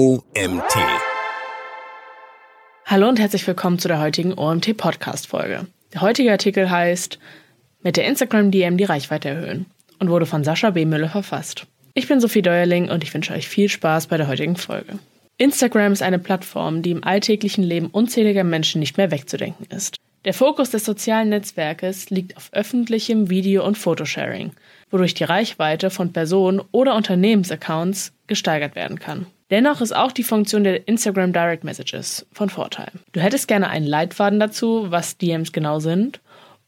OMT. Hallo und herzlich willkommen zu der heutigen OMT Podcast Folge. Der heutige Artikel heißt Mit der Instagram DM die Reichweite erhöhen und wurde von Sascha B. Müller verfasst. Ich bin Sophie Deuerling und ich wünsche euch viel Spaß bei der heutigen Folge. Instagram ist eine Plattform, die im alltäglichen Leben unzähliger Menschen nicht mehr wegzudenken ist. Der Fokus des sozialen Netzwerkes liegt auf öffentlichem Video- und Fotosharing, wodurch die Reichweite von Personen oder Unternehmensaccounts gesteigert werden kann. Dennoch ist auch die Funktion der Instagram Direct Messages von Vorteil. Du hättest gerne einen Leitfaden dazu, was DMs genau sind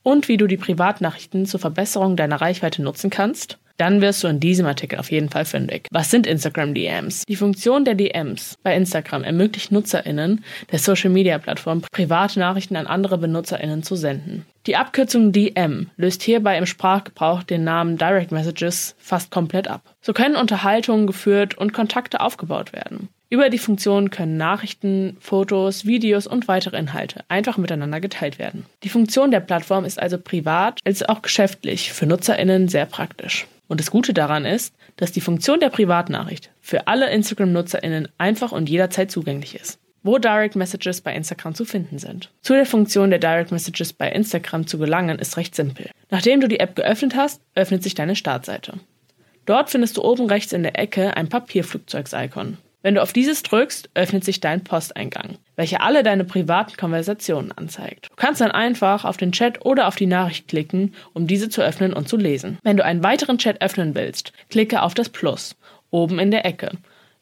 und wie du die Privatnachrichten zur Verbesserung deiner Reichweite nutzen kannst? Dann wirst du in diesem Artikel auf jeden Fall fündig. Was sind Instagram DMs? Die Funktion der DMs bei Instagram ermöglicht NutzerInnen der Social Media Plattform, private Nachrichten an andere BenutzerInnen zu senden. Die Abkürzung DM löst hierbei im Sprachgebrauch den Namen Direct Messages fast komplett ab. So können Unterhaltungen geführt und Kontakte aufgebaut werden. Über die Funktion können Nachrichten, Fotos, Videos und weitere Inhalte einfach miteinander geteilt werden. Die Funktion der Plattform ist also privat als auch geschäftlich für NutzerInnen sehr praktisch. Und das Gute daran ist, dass die Funktion der Privatnachricht für alle Instagram-NutzerInnen einfach und jederzeit zugänglich ist. Wo Direct Messages bei Instagram zu finden sind. Zu der Funktion der Direct Messages bei Instagram zu gelangen ist recht simpel. Nachdem du die App geöffnet hast, öffnet sich deine Startseite. Dort findest du oben rechts in der Ecke ein Papierflugzeugs-Icon. Wenn du auf dieses drückst, öffnet sich dein Posteingang, welcher alle deine privaten Konversationen anzeigt. Du kannst dann einfach auf den Chat oder auf die Nachricht klicken, um diese zu öffnen und zu lesen. Wenn du einen weiteren Chat öffnen willst, klicke auf das Plus oben in der Ecke.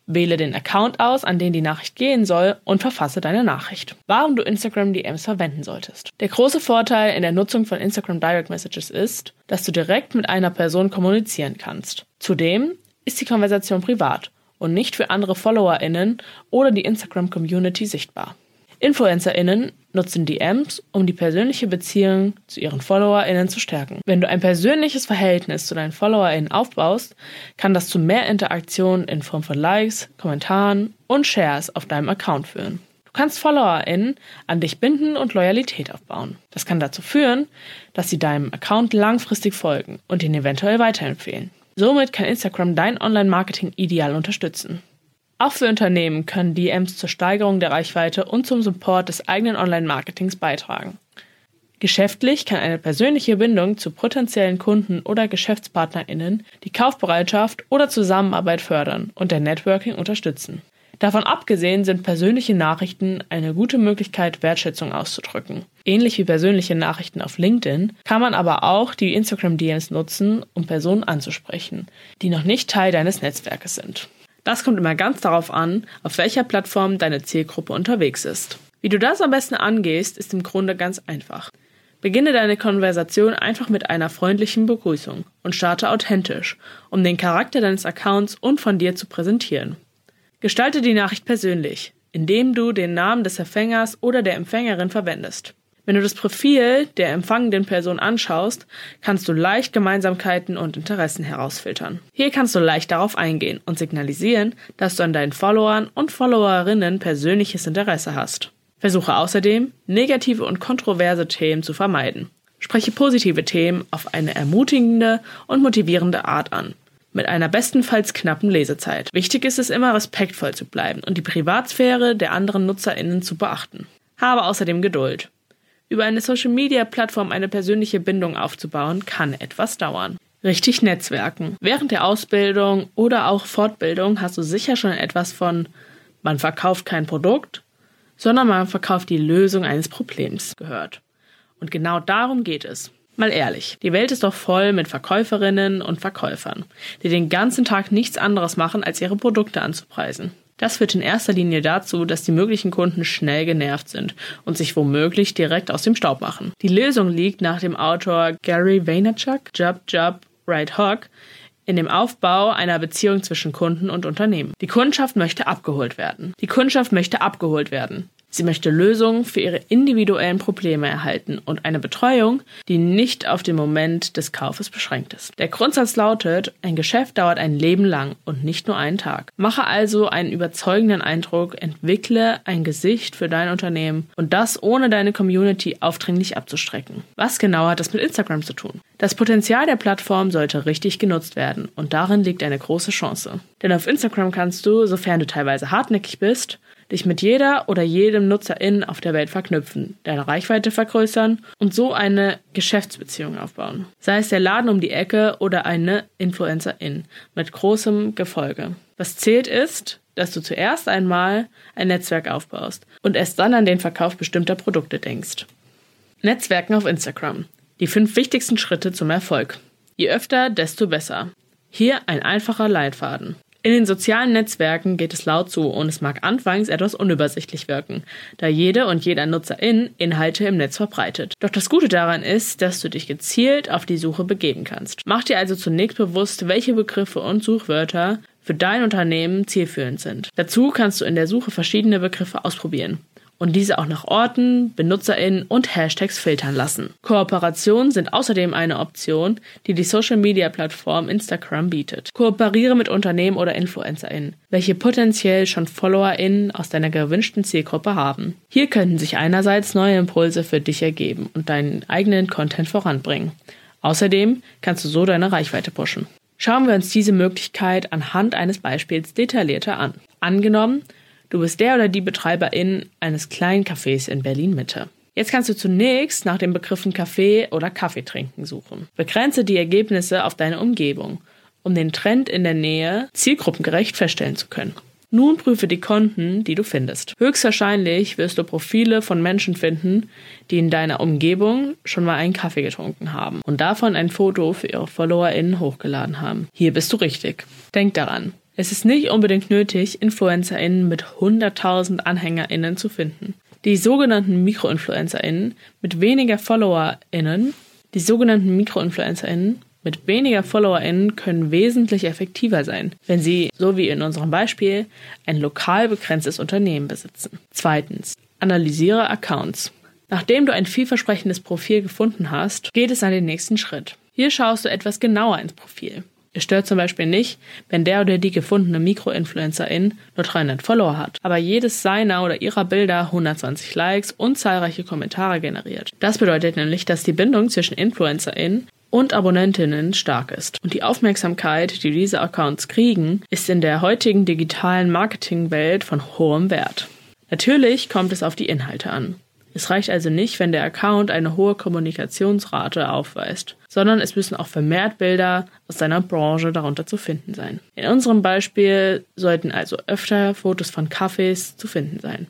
Wähle den Account aus, an den die Nachricht gehen soll und verfasse deine Nachricht. Warum du Instagram DMs verwenden solltest. Der große Vorteil in der Nutzung von Instagram Direct Messages ist, dass du direkt mit einer Person kommunizieren kannst. Zudem ist die Konversation privat und nicht für andere FollowerInnen oder die Instagram-Community sichtbar. InfluencerInnen nutzen DMs, um die persönliche Beziehung zu ihren FollowerInnen zu stärken. Wenn du ein persönliches Verhältnis zu deinen FollowerInnen aufbaust, kann das zu mehr Interaktion in Form von Likes, Kommentaren und Shares auf deinem Account führen. Du kannst FollowerInnen an dich binden und Loyalität aufbauen. Das kann dazu führen, dass sie deinem Account langfristig folgen und ihn eventuell weiterempfehlen. Somit kann Instagram dein Online-Marketing ideal unterstützen. Auch für Unternehmen können DMs zur Steigerung der Reichweite und zum Support des eigenen Online-Marketings beitragen. Geschäftlich kann eine persönliche Bindung zu potenziellen Kunden oder GeschäftspartnerInnen die Kaufbereitschaft oder Zusammenarbeit fördern und der Networking unterstützen. Davon abgesehen sind persönliche Nachrichten eine gute Möglichkeit, Wertschätzung auszudrücken. Ähnlich wie persönliche Nachrichten auf LinkedIn kann man aber auch die Instagram-DMs nutzen, um Personen anzusprechen, die noch nicht Teil deines Netzwerkes sind. Das kommt immer ganz darauf an, auf welcher Plattform deine Zielgruppe unterwegs ist. Wie du das am besten angehst, ist im Grunde ganz einfach. Beginne deine Konversation einfach mit einer freundlichen Begrüßung und starte authentisch, um den Charakter deines Accounts und von dir zu präsentieren. Gestalte die Nachricht persönlich, indem du den Namen des Empfängers oder der Empfängerin verwendest. Wenn du das Profil der empfangenden Person anschaust, kannst du leicht Gemeinsamkeiten und Interessen herausfiltern. Hier kannst du leicht darauf eingehen und signalisieren, dass du an deinen Followern und Followerinnen persönliches Interesse hast. Versuche außerdem, negative und kontroverse Themen zu vermeiden. Spreche positive Themen auf eine ermutigende und motivierende Art an mit einer bestenfalls knappen Lesezeit. Wichtig ist es immer, respektvoll zu bleiben und die Privatsphäre der anderen NutzerInnen zu beachten. Habe außerdem Geduld. Über eine Social-Media-Plattform eine persönliche Bindung aufzubauen, kann etwas dauern. Richtig Netzwerken. Während der Ausbildung oder auch Fortbildung hast du sicher schon etwas von man verkauft kein Produkt, sondern man verkauft die Lösung eines Problems gehört. Und genau darum geht es. Mal ehrlich, die Welt ist doch voll mit Verkäuferinnen und Verkäufern, die den ganzen Tag nichts anderes machen, als ihre Produkte anzupreisen. Das führt in erster Linie dazu, dass die möglichen Kunden schnell genervt sind und sich womöglich direkt aus dem Staub machen. Die Lösung liegt nach dem Autor Gary Vaynerchuk, Job Job Right Hawk, in dem Aufbau einer Beziehung zwischen Kunden und Unternehmen. Die Kundschaft möchte abgeholt werden. Die Kundschaft möchte abgeholt werden. Sie möchte Lösungen für ihre individuellen Probleme erhalten und eine Betreuung, die nicht auf den Moment des Kaufes beschränkt ist. Der Grundsatz lautet, ein Geschäft dauert ein Leben lang und nicht nur einen Tag. Mache also einen überzeugenden Eindruck, entwickle ein Gesicht für dein Unternehmen und das ohne deine Community aufdringlich abzustrecken. Was genau hat das mit Instagram zu tun? Das Potenzial der Plattform sollte richtig genutzt werden und darin liegt eine große Chance. Denn auf Instagram kannst du, sofern du teilweise hartnäckig bist, dich mit jeder oder jedem Nutzerin auf der Welt verknüpfen, deine Reichweite vergrößern und so eine Geschäftsbeziehung aufbauen. Sei es der Laden um die Ecke oder eine Influencerin mit großem Gefolge. Was zählt ist, dass du zuerst einmal ein Netzwerk aufbaust und erst dann an den Verkauf bestimmter Produkte denkst. Netzwerken auf Instagram. Die fünf wichtigsten Schritte zum Erfolg. Je öfter, desto besser. Hier ein einfacher Leitfaden. In den sozialen Netzwerken geht es laut zu und es mag anfangs etwas unübersichtlich wirken, da jede und jeder Nutzerin Inhalte im Netz verbreitet. Doch das Gute daran ist, dass du dich gezielt auf die Suche begeben kannst. Mach dir also zunächst bewusst, welche Begriffe und Suchwörter für dein Unternehmen zielführend sind. Dazu kannst du in der Suche verschiedene Begriffe ausprobieren und diese auch nach Orten, BenutzerInnen und Hashtags filtern lassen. Kooperationen sind außerdem eine Option, die die Social-Media-Plattform Instagram bietet. Kooperiere mit Unternehmen oder InfluencerInnen, welche potenziell schon FollowerInnen aus deiner gewünschten Zielgruppe haben. Hier könnten sich einerseits neue Impulse für dich ergeben und deinen eigenen Content voranbringen. Außerdem kannst du so deine Reichweite pushen. Schauen wir uns diese Möglichkeit anhand eines Beispiels detaillierter an. Angenommen, Du bist der oder die Betreiberin eines kleinen Cafés in Berlin Mitte. Jetzt kannst du zunächst nach den Begriffen Kaffee oder Kaffee trinken suchen. Begrenze die Ergebnisse auf deine Umgebung, um den Trend in der Nähe zielgruppengerecht feststellen zu können. Nun prüfe die Konten, die du findest. Höchstwahrscheinlich wirst du Profile von Menschen finden, die in deiner Umgebung schon mal einen Kaffee getrunken haben und davon ein Foto für ihre FollowerInnen hochgeladen haben. Hier bist du richtig. Denk daran, es ist nicht unbedingt nötig, InfluencerInnen mit 100.000 AnhängerInnen zu finden. Die sogenannten MikroinfluencerInnen mit weniger FollowerInnen, die sogenannten MikroinfluencerInnen mit weniger FollowerInnen können wesentlich effektiver sein, wenn sie, so wie in unserem Beispiel, ein lokal begrenztes Unternehmen besitzen. Zweitens. Analysiere Accounts. Nachdem du ein vielversprechendes Profil gefunden hast, geht es an den nächsten Schritt. Hier schaust du etwas genauer ins Profil. Es stört zum Beispiel nicht, wenn der oder die gefundene Mikroinfluencerin nur 300 Follower hat, aber jedes seiner oder ihrer Bilder 120 Likes und zahlreiche Kommentare generiert. Das bedeutet nämlich, dass die Bindung zwischen Influencerin und Abonnentinnen stark ist. Und die Aufmerksamkeit, die diese Accounts kriegen, ist in der heutigen digitalen Marketingwelt von hohem Wert. Natürlich kommt es auf die Inhalte an. Es reicht also nicht, wenn der Account eine hohe Kommunikationsrate aufweist, sondern es müssen auch vermehrt Bilder aus deiner Branche darunter zu finden sein. In unserem Beispiel sollten also öfter Fotos von Cafés zu finden sein.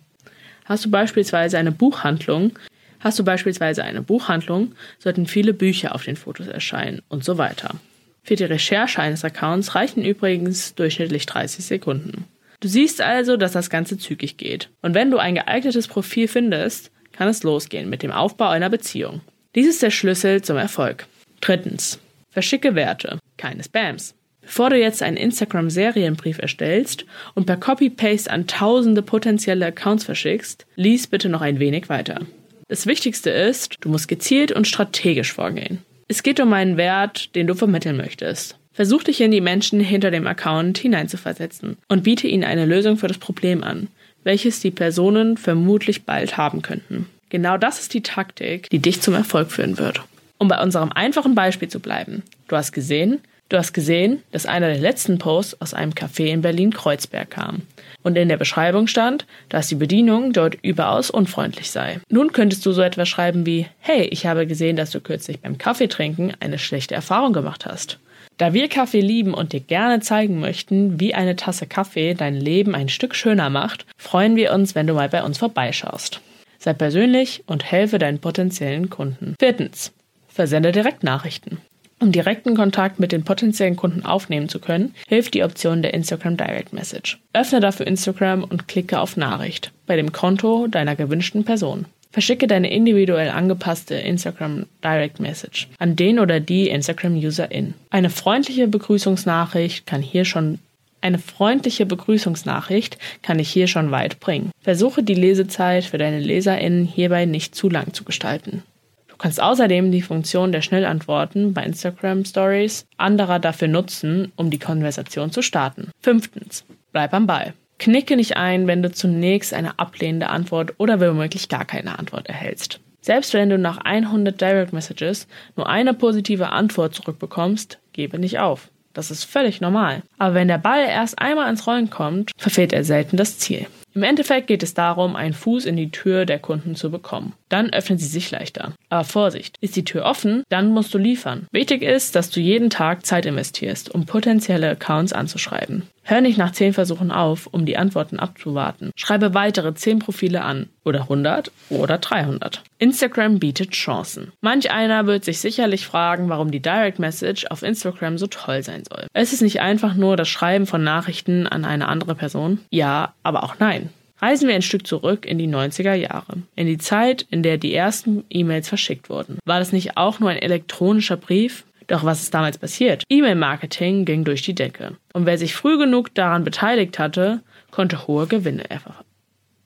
Hast du beispielsweise eine Buchhandlung, hast du beispielsweise eine Buchhandlung, sollten viele Bücher auf den Fotos erscheinen und so weiter. Für die Recherche eines Accounts reichen übrigens durchschnittlich 30 Sekunden. Du siehst also, dass das Ganze zügig geht. Und wenn du ein geeignetes Profil findest, kann es losgehen mit dem Aufbau einer Beziehung. Dies ist der Schlüssel zum Erfolg. Drittens. Verschicke Werte, keine Spams. Bevor du jetzt einen Instagram-Serienbrief erstellst und per Copy-Paste an tausende potenzielle Accounts verschickst, lies bitte noch ein wenig weiter. Das Wichtigste ist, du musst gezielt und strategisch vorgehen. Es geht um einen Wert, den du vermitteln möchtest. Versuch dich in die Menschen hinter dem Account hineinzuversetzen und biete ihnen eine Lösung für das Problem an welches die Personen vermutlich bald haben könnten. Genau das ist die Taktik, die dich zum Erfolg führen wird. Um bei unserem einfachen Beispiel zu bleiben. Du hast gesehen, du hast gesehen, dass einer der letzten Posts aus einem Café in Berlin-Kreuzberg kam. Und in der Beschreibung stand, dass die Bedienung dort überaus unfreundlich sei. Nun könntest du so etwas schreiben wie, hey, ich habe gesehen, dass du kürzlich beim Kaffeetrinken eine schlechte Erfahrung gemacht hast. Da wir Kaffee lieben und dir gerne zeigen möchten, wie eine Tasse Kaffee dein Leben ein Stück schöner macht, freuen wir uns, wenn du mal bei uns vorbeischaust. Sei persönlich und helfe deinen potenziellen Kunden. Viertens. Versende Direktnachrichten. Um direkten Kontakt mit den potenziellen Kunden aufnehmen zu können, hilft die Option der Instagram Direct Message. Öffne dafür Instagram und klicke auf Nachricht bei dem Konto deiner gewünschten Person. Verschicke deine individuell angepasste Instagram Direct Message an den oder die Instagram-UserIn. Eine freundliche Begrüßungsnachricht kann hier schon Eine freundliche Begrüßungsnachricht kann dich hier schon weit bringen. Versuche die Lesezeit für deine LeserInnen hierbei nicht zu lang zu gestalten. Du kannst außerdem die Funktion der Schnellantworten bei Instagram Stories anderer dafür nutzen, um die Konversation zu starten. Fünftens. Bleib am Ball. Knicke nicht ein, wenn du zunächst eine ablehnende Antwort oder womöglich gar keine Antwort erhältst. Selbst wenn du nach 100 Direct Messages nur eine positive Antwort zurückbekommst, gebe nicht auf. Das ist völlig normal. Aber wenn der Ball erst einmal ins Rollen kommt, verfehlt er selten das Ziel. Im Endeffekt geht es darum, einen Fuß in die Tür der Kunden zu bekommen. Dann öffnen sie sich leichter. Aber Vorsicht, ist die Tür offen, dann musst du liefern. Wichtig ist, dass du jeden Tag Zeit investierst, um potenzielle Accounts anzuschreiben. Hör nicht nach 10 Versuchen auf, um die Antworten abzuwarten. Schreibe weitere 10 Profile an. Oder 100 oder 300. Instagram bietet Chancen. Manch einer wird sich sicherlich fragen, warum die Direct Message auf Instagram so toll sein soll. Es ist nicht einfach nur das Schreiben von Nachrichten an eine andere Person. Ja, aber auch nein. Reisen wir ein Stück zurück in die 90er Jahre, in die Zeit, in der die ersten E-Mails verschickt wurden. War das nicht auch nur ein elektronischer Brief? Doch was ist damals passiert? E-Mail-Marketing ging durch die Decke. Und wer sich früh genug daran beteiligt hatte, konnte hohe Gewinne erfahren.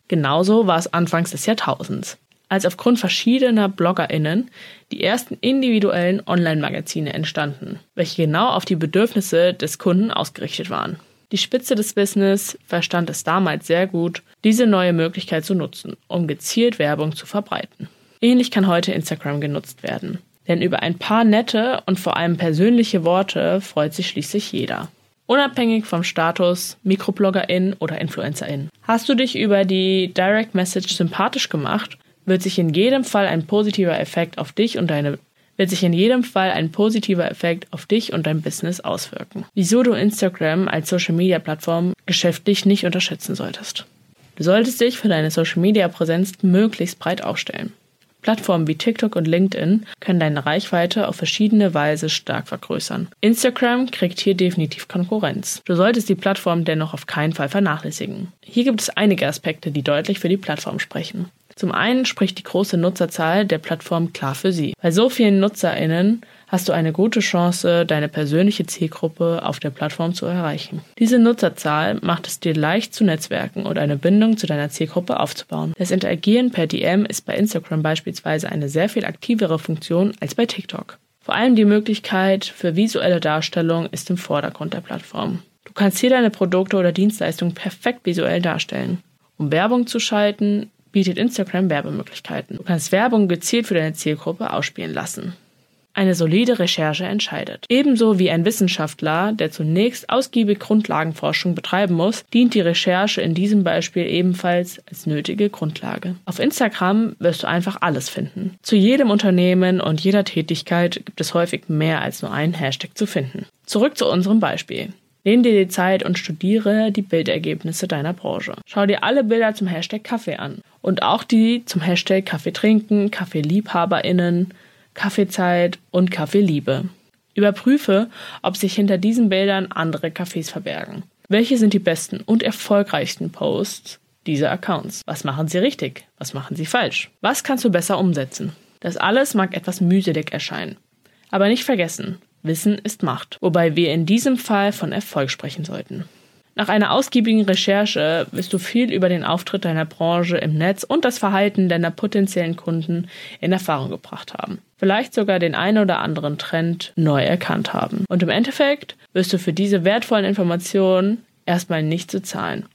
Genauso war es anfangs des Jahrtausends, als aufgrund verschiedener BloggerInnen die ersten individuellen Online-Magazine entstanden, welche genau auf die Bedürfnisse des Kunden ausgerichtet waren. Die Spitze des Business verstand es damals sehr gut, diese neue Möglichkeit zu nutzen, um gezielt Werbung zu verbreiten. Ähnlich kann heute Instagram genutzt werden. Denn über ein paar nette und vor allem persönliche Worte freut sich schließlich jeder. Unabhängig vom Status Mikrobloggerin oder Influencerin. Hast du dich über die Direct Message sympathisch gemacht, wird sich in jedem Fall ein positiver Effekt auf dich und deine wird sich in jedem Fall ein positiver Effekt auf dich und dein Business auswirken. Wieso du Instagram als Social Media Plattform geschäftlich nicht unterschätzen solltest. Du solltest dich für deine Social Media Präsenz möglichst breit aufstellen. Plattformen wie TikTok und LinkedIn können deine Reichweite auf verschiedene Weise stark vergrößern. Instagram kriegt hier definitiv Konkurrenz. Du solltest die Plattform dennoch auf keinen Fall vernachlässigen. Hier gibt es einige Aspekte, die deutlich für die Plattform sprechen. Zum einen spricht die große Nutzerzahl der Plattform klar für sie. Bei so vielen NutzerInnen hast du eine gute Chance, deine persönliche Zielgruppe auf der Plattform zu erreichen. Diese Nutzerzahl macht es dir leicht zu netzwerken und eine Bindung zu deiner Zielgruppe aufzubauen. Das Interagieren per DM ist bei Instagram beispielsweise eine sehr viel aktivere Funktion als bei TikTok. Vor allem die Möglichkeit für visuelle Darstellung ist im Vordergrund der Plattform. Du kannst hier deine Produkte oder Dienstleistungen perfekt visuell darstellen. Um Werbung zu schalten, bietet Instagram Werbemöglichkeiten. Du kannst Werbung gezielt für deine Zielgruppe ausspielen lassen eine solide Recherche entscheidet. Ebenso wie ein Wissenschaftler, der zunächst ausgiebig Grundlagenforschung betreiben muss, dient die Recherche in diesem Beispiel ebenfalls als nötige Grundlage. Auf Instagram wirst du einfach alles finden. Zu jedem Unternehmen und jeder Tätigkeit gibt es häufig mehr als nur einen Hashtag zu finden. Zurück zu unserem Beispiel. Nimm dir die Zeit und studiere die Bildergebnisse deiner Branche. Schau dir alle Bilder zum Hashtag Kaffee an und auch die zum Hashtag Kaffee trinken, Kaffeeliebhaberinnen, Kaffeezeit und Kaffeeliebe. Überprüfe, ob sich hinter diesen Bildern andere Cafés verbergen. Welche sind die besten und erfolgreichsten Posts dieser Accounts? Was machen sie richtig? Was machen sie falsch? Was kannst du besser umsetzen? Das alles mag etwas mühselig erscheinen. Aber nicht vergessen, Wissen ist Macht, wobei wir in diesem Fall von Erfolg sprechen sollten. Nach einer ausgiebigen Recherche wirst du viel über den Auftritt deiner Branche im Netz und das Verhalten deiner potenziellen Kunden in Erfahrung gebracht haben. Vielleicht sogar den einen oder anderen Trend neu erkannt haben. Und im Endeffekt wirst du für diese wertvollen Informationen erstmal nicht zu zahlen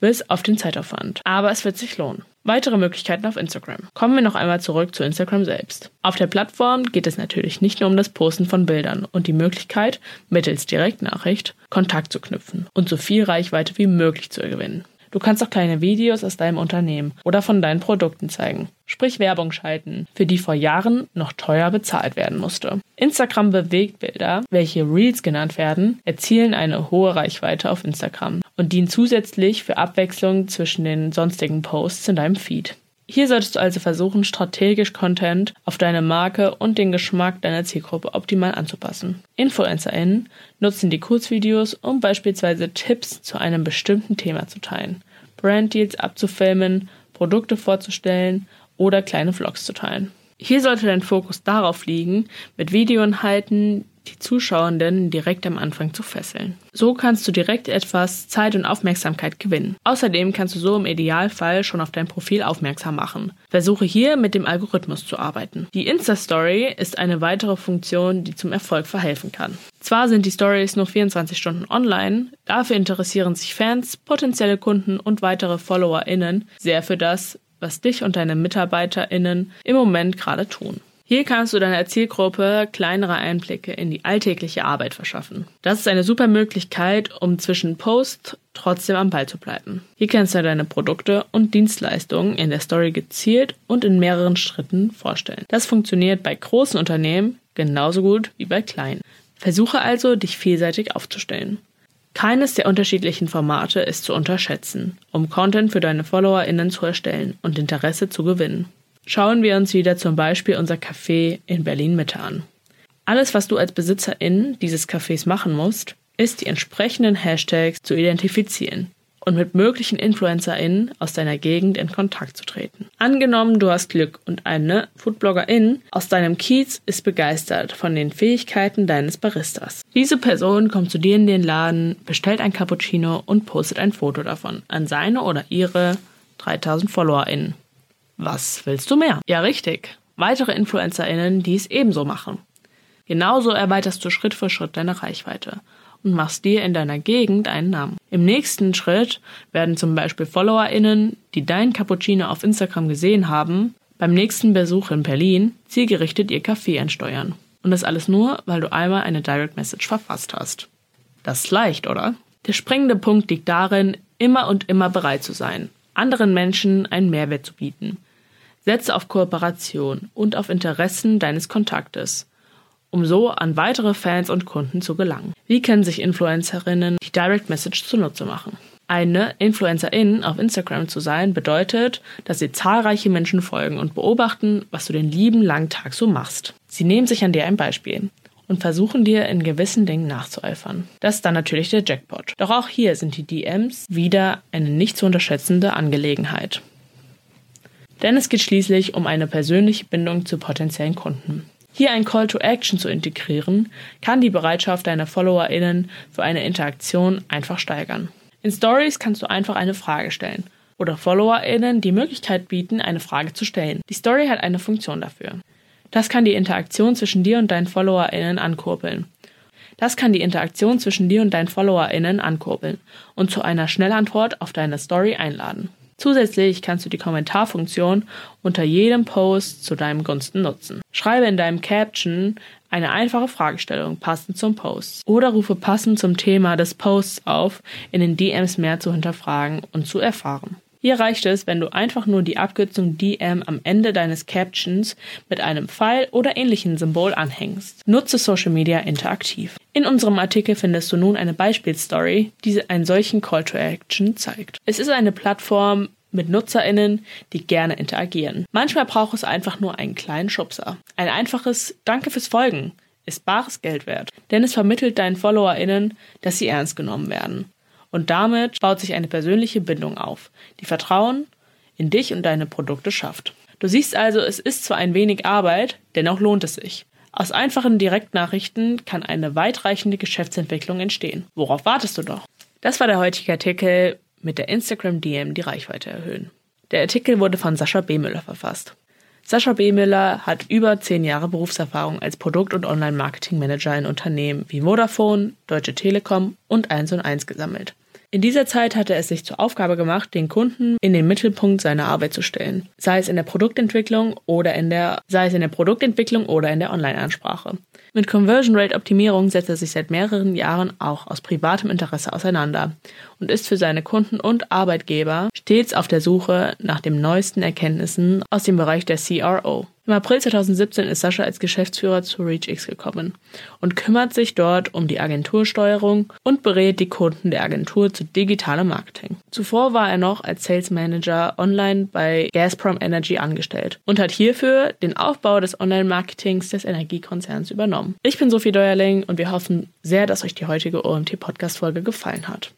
bis auf den Zeitaufwand. Aber es wird sich lohnen. Weitere Möglichkeiten auf Instagram. Kommen wir noch einmal zurück zu Instagram selbst. Auf der Plattform geht es natürlich nicht nur um das Posten von Bildern und die Möglichkeit, mittels Direktnachricht Kontakt zu knüpfen und so viel Reichweite wie möglich zu gewinnen. Du kannst auch kleine Videos aus deinem Unternehmen oder von deinen Produkten zeigen. Sprich Werbung schalten, für die vor Jahren noch teuer bezahlt werden musste. Instagram Bewegtbilder, welche Reels genannt werden, erzielen eine hohe Reichweite auf Instagram und dienen zusätzlich für Abwechslung zwischen den sonstigen Posts in deinem Feed. Hier solltest du also versuchen, strategisch Content auf deine Marke und den Geschmack deiner Zielgruppe optimal anzupassen. InfluencerInnen nutzen die Kurzvideos, um beispielsweise Tipps zu einem bestimmten Thema zu teilen, Branddeals abzufilmen, Produkte vorzustellen oder kleine Vlogs zu teilen. Hier sollte dein Fokus darauf liegen, mit Videoinhalten die Zuschauenden direkt am Anfang zu fesseln. So kannst du direkt etwas Zeit und Aufmerksamkeit gewinnen. Außerdem kannst du so im Idealfall schon auf dein Profil aufmerksam machen. Versuche hier mit dem Algorithmus zu arbeiten. Die Insta-Story ist eine weitere Funktion, die zum Erfolg verhelfen kann. Zwar sind die Stories nur 24 Stunden online, dafür interessieren sich Fans, potenzielle Kunden und weitere FollowerInnen sehr für das, was dich und deine MitarbeiterInnen im Moment gerade tun. Hier kannst du deiner Zielgruppe kleinere Einblicke in die alltägliche Arbeit verschaffen. Das ist eine super Möglichkeit, um zwischen Posts trotzdem am Ball zu bleiben. Hier kannst du deine Produkte und Dienstleistungen in der Story gezielt und in mehreren Schritten vorstellen. Das funktioniert bei großen Unternehmen genauso gut wie bei kleinen. Versuche also, dich vielseitig aufzustellen. Keines der unterschiedlichen Formate ist zu unterschätzen, um Content für deine FollowerInnen zu erstellen und Interesse zu gewinnen. Schauen wir uns wieder zum Beispiel unser Café in Berlin Mitte an. Alles, was du als Besitzerin dieses Cafés machen musst, ist die entsprechenden Hashtags zu identifizieren und mit möglichen InfluencerInnen aus deiner Gegend in Kontakt zu treten. Angenommen, du hast Glück und eine Foodbloggerin aus deinem Kiez ist begeistert von den Fähigkeiten deines Baristas. Diese Person kommt zu dir in den Laden, bestellt ein Cappuccino und postet ein Foto davon an seine oder ihre 3000 FollowerInnen. Was willst du mehr? Ja, richtig. Weitere InfluencerInnen, die es ebenso machen. Genauso erweiterst du Schritt für Schritt deine Reichweite und machst dir in deiner Gegend einen Namen. Im nächsten Schritt werden zum Beispiel FollowerInnen, die dein Cappuccino auf Instagram gesehen haben, beim nächsten Besuch in Berlin zielgerichtet ihr Café ansteuern. Und das alles nur, weil du einmal eine Direct Message verfasst hast. Das ist leicht, oder? Der springende Punkt liegt darin, immer und immer bereit zu sein, anderen Menschen einen Mehrwert zu bieten Setze auf Kooperation und auf Interessen deines Kontaktes, um so an weitere Fans und Kunden zu gelangen. Wie können sich Influencerinnen die Direct Message zunutze machen? Eine Influencerin auf Instagram zu sein bedeutet, dass sie zahlreiche Menschen folgen und beobachten, was du den lieben langen Tag so machst. Sie nehmen sich an dir ein Beispiel und versuchen dir in gewissen Dingen nachzueifern. Das ist dann natürlich der Jackpot. Doch auch hier sind die DMs wieder eine nicht zu unterschätzende Angelegenheit. Denn es geht schließlich um eine persönliche Bindung zu potenziellen Kunden. Hier ein Call to Action zu integrieren, kann die Bereitschaft deiner FollowerInnen für eine Interaktion einfach steigern. In Stories kannst du einfach eine Frage stellen oder FollowerInnen die Möglichkeit bieten, eine Frage zu stellen. Die Story hat eine Funktion dafür. Das kann die Interaktion zwischen dir und deinen FollowerInnen ankurbeln. Das kann die Interaktion zwischen dir und deinen FollowerInnen ankurbeln und zu einer Schnellantwort auf deine Story einladen. Zusätzlich kannst du die Kommentarfunktion unter jedem Post zu deinem Gunsten nutzen. Schreibe in deinem Caption eine einfache Fragestellung passend zum Post oder rufe passend zum Thema des Posts auf, in den DMs mehr zu hinterfragen und zu erfahren. Hier reicht es, wenn du einfach nur die Abkürzung DM am Ende deines Captions mit einem Pfeil oder ähnlichen Symbol anhängst. Nutze Social Media interaktiv. In unserem Artikel findest du nun eine Beispielstory, die einen solchen Call to Action zeigt. Es ist eine Plattform mit NutzerInnen, die gerne interagieren. Manchmal braucht es einfach nur einen kleinen Schubser. Ein einfaches Danke fürs Folgen ist bares Geld wert, denn es vermittelt deinen FollowerInnen, dass sie ernst genommen werden. Und damit baut sich eine persönliche Bindung auf, die Vertrauen in dich und deine Produkte schafft. Du siehst also, es ist zwar ein wenig Arbeit, dennoch lohnt es sich. Aus einfachen Direktnachrichten kann eine weitreichende Geschäftsentwicklung entstehen. Worauf wartest du doch? Das war der heutige Artikel mit der Instagram DM die Reichweite erhöhen. Der Artikel wurde von Sascha B. Müller verfasst. Sascha B. Müller hat über zehn Jahre Berufserfahrung als Produkt- und Online-Marketing-Manager in Unternehmen wie Vodafone, Deutsche Telekom und 1 und 1 gesammelt. In dieser Zeit hatte er es sich zur Aufgabe gemacht, den Kunden in den Mittelpunkt seiner Arbeit zu stellen, sei es in der Produktentwicklung oder in der, sei es in der Produktentwicklung oder in der Online-Ansprache. Mit Conversion Rate Optimierung setzt er sich seit mehreren Jahren auch aus privatem Interesse auseinander und ist für seine Kunden und Arbeitgeber stets auf der Suche nach den neuesten Erkenntnissen aus dem Bereich der CRO. Im April 2017 ist Sascha als Geschäftsführer zu ReachX gekommen und kümmert sich dort um die Agentursteuerung und berät die Kunden der Agentur zu digitalem Marketing. Zuvor war er noch als Sales Manager online bei Gazprom Energy angestellt und hat hierfür den Aufbau des Online-Marketings des Energiekonzerns übernommen. Ich bin Sophie Deuerling und wir hoffen sehr, dass euch die heutige OMT-Podcast-Folge gefallen hat.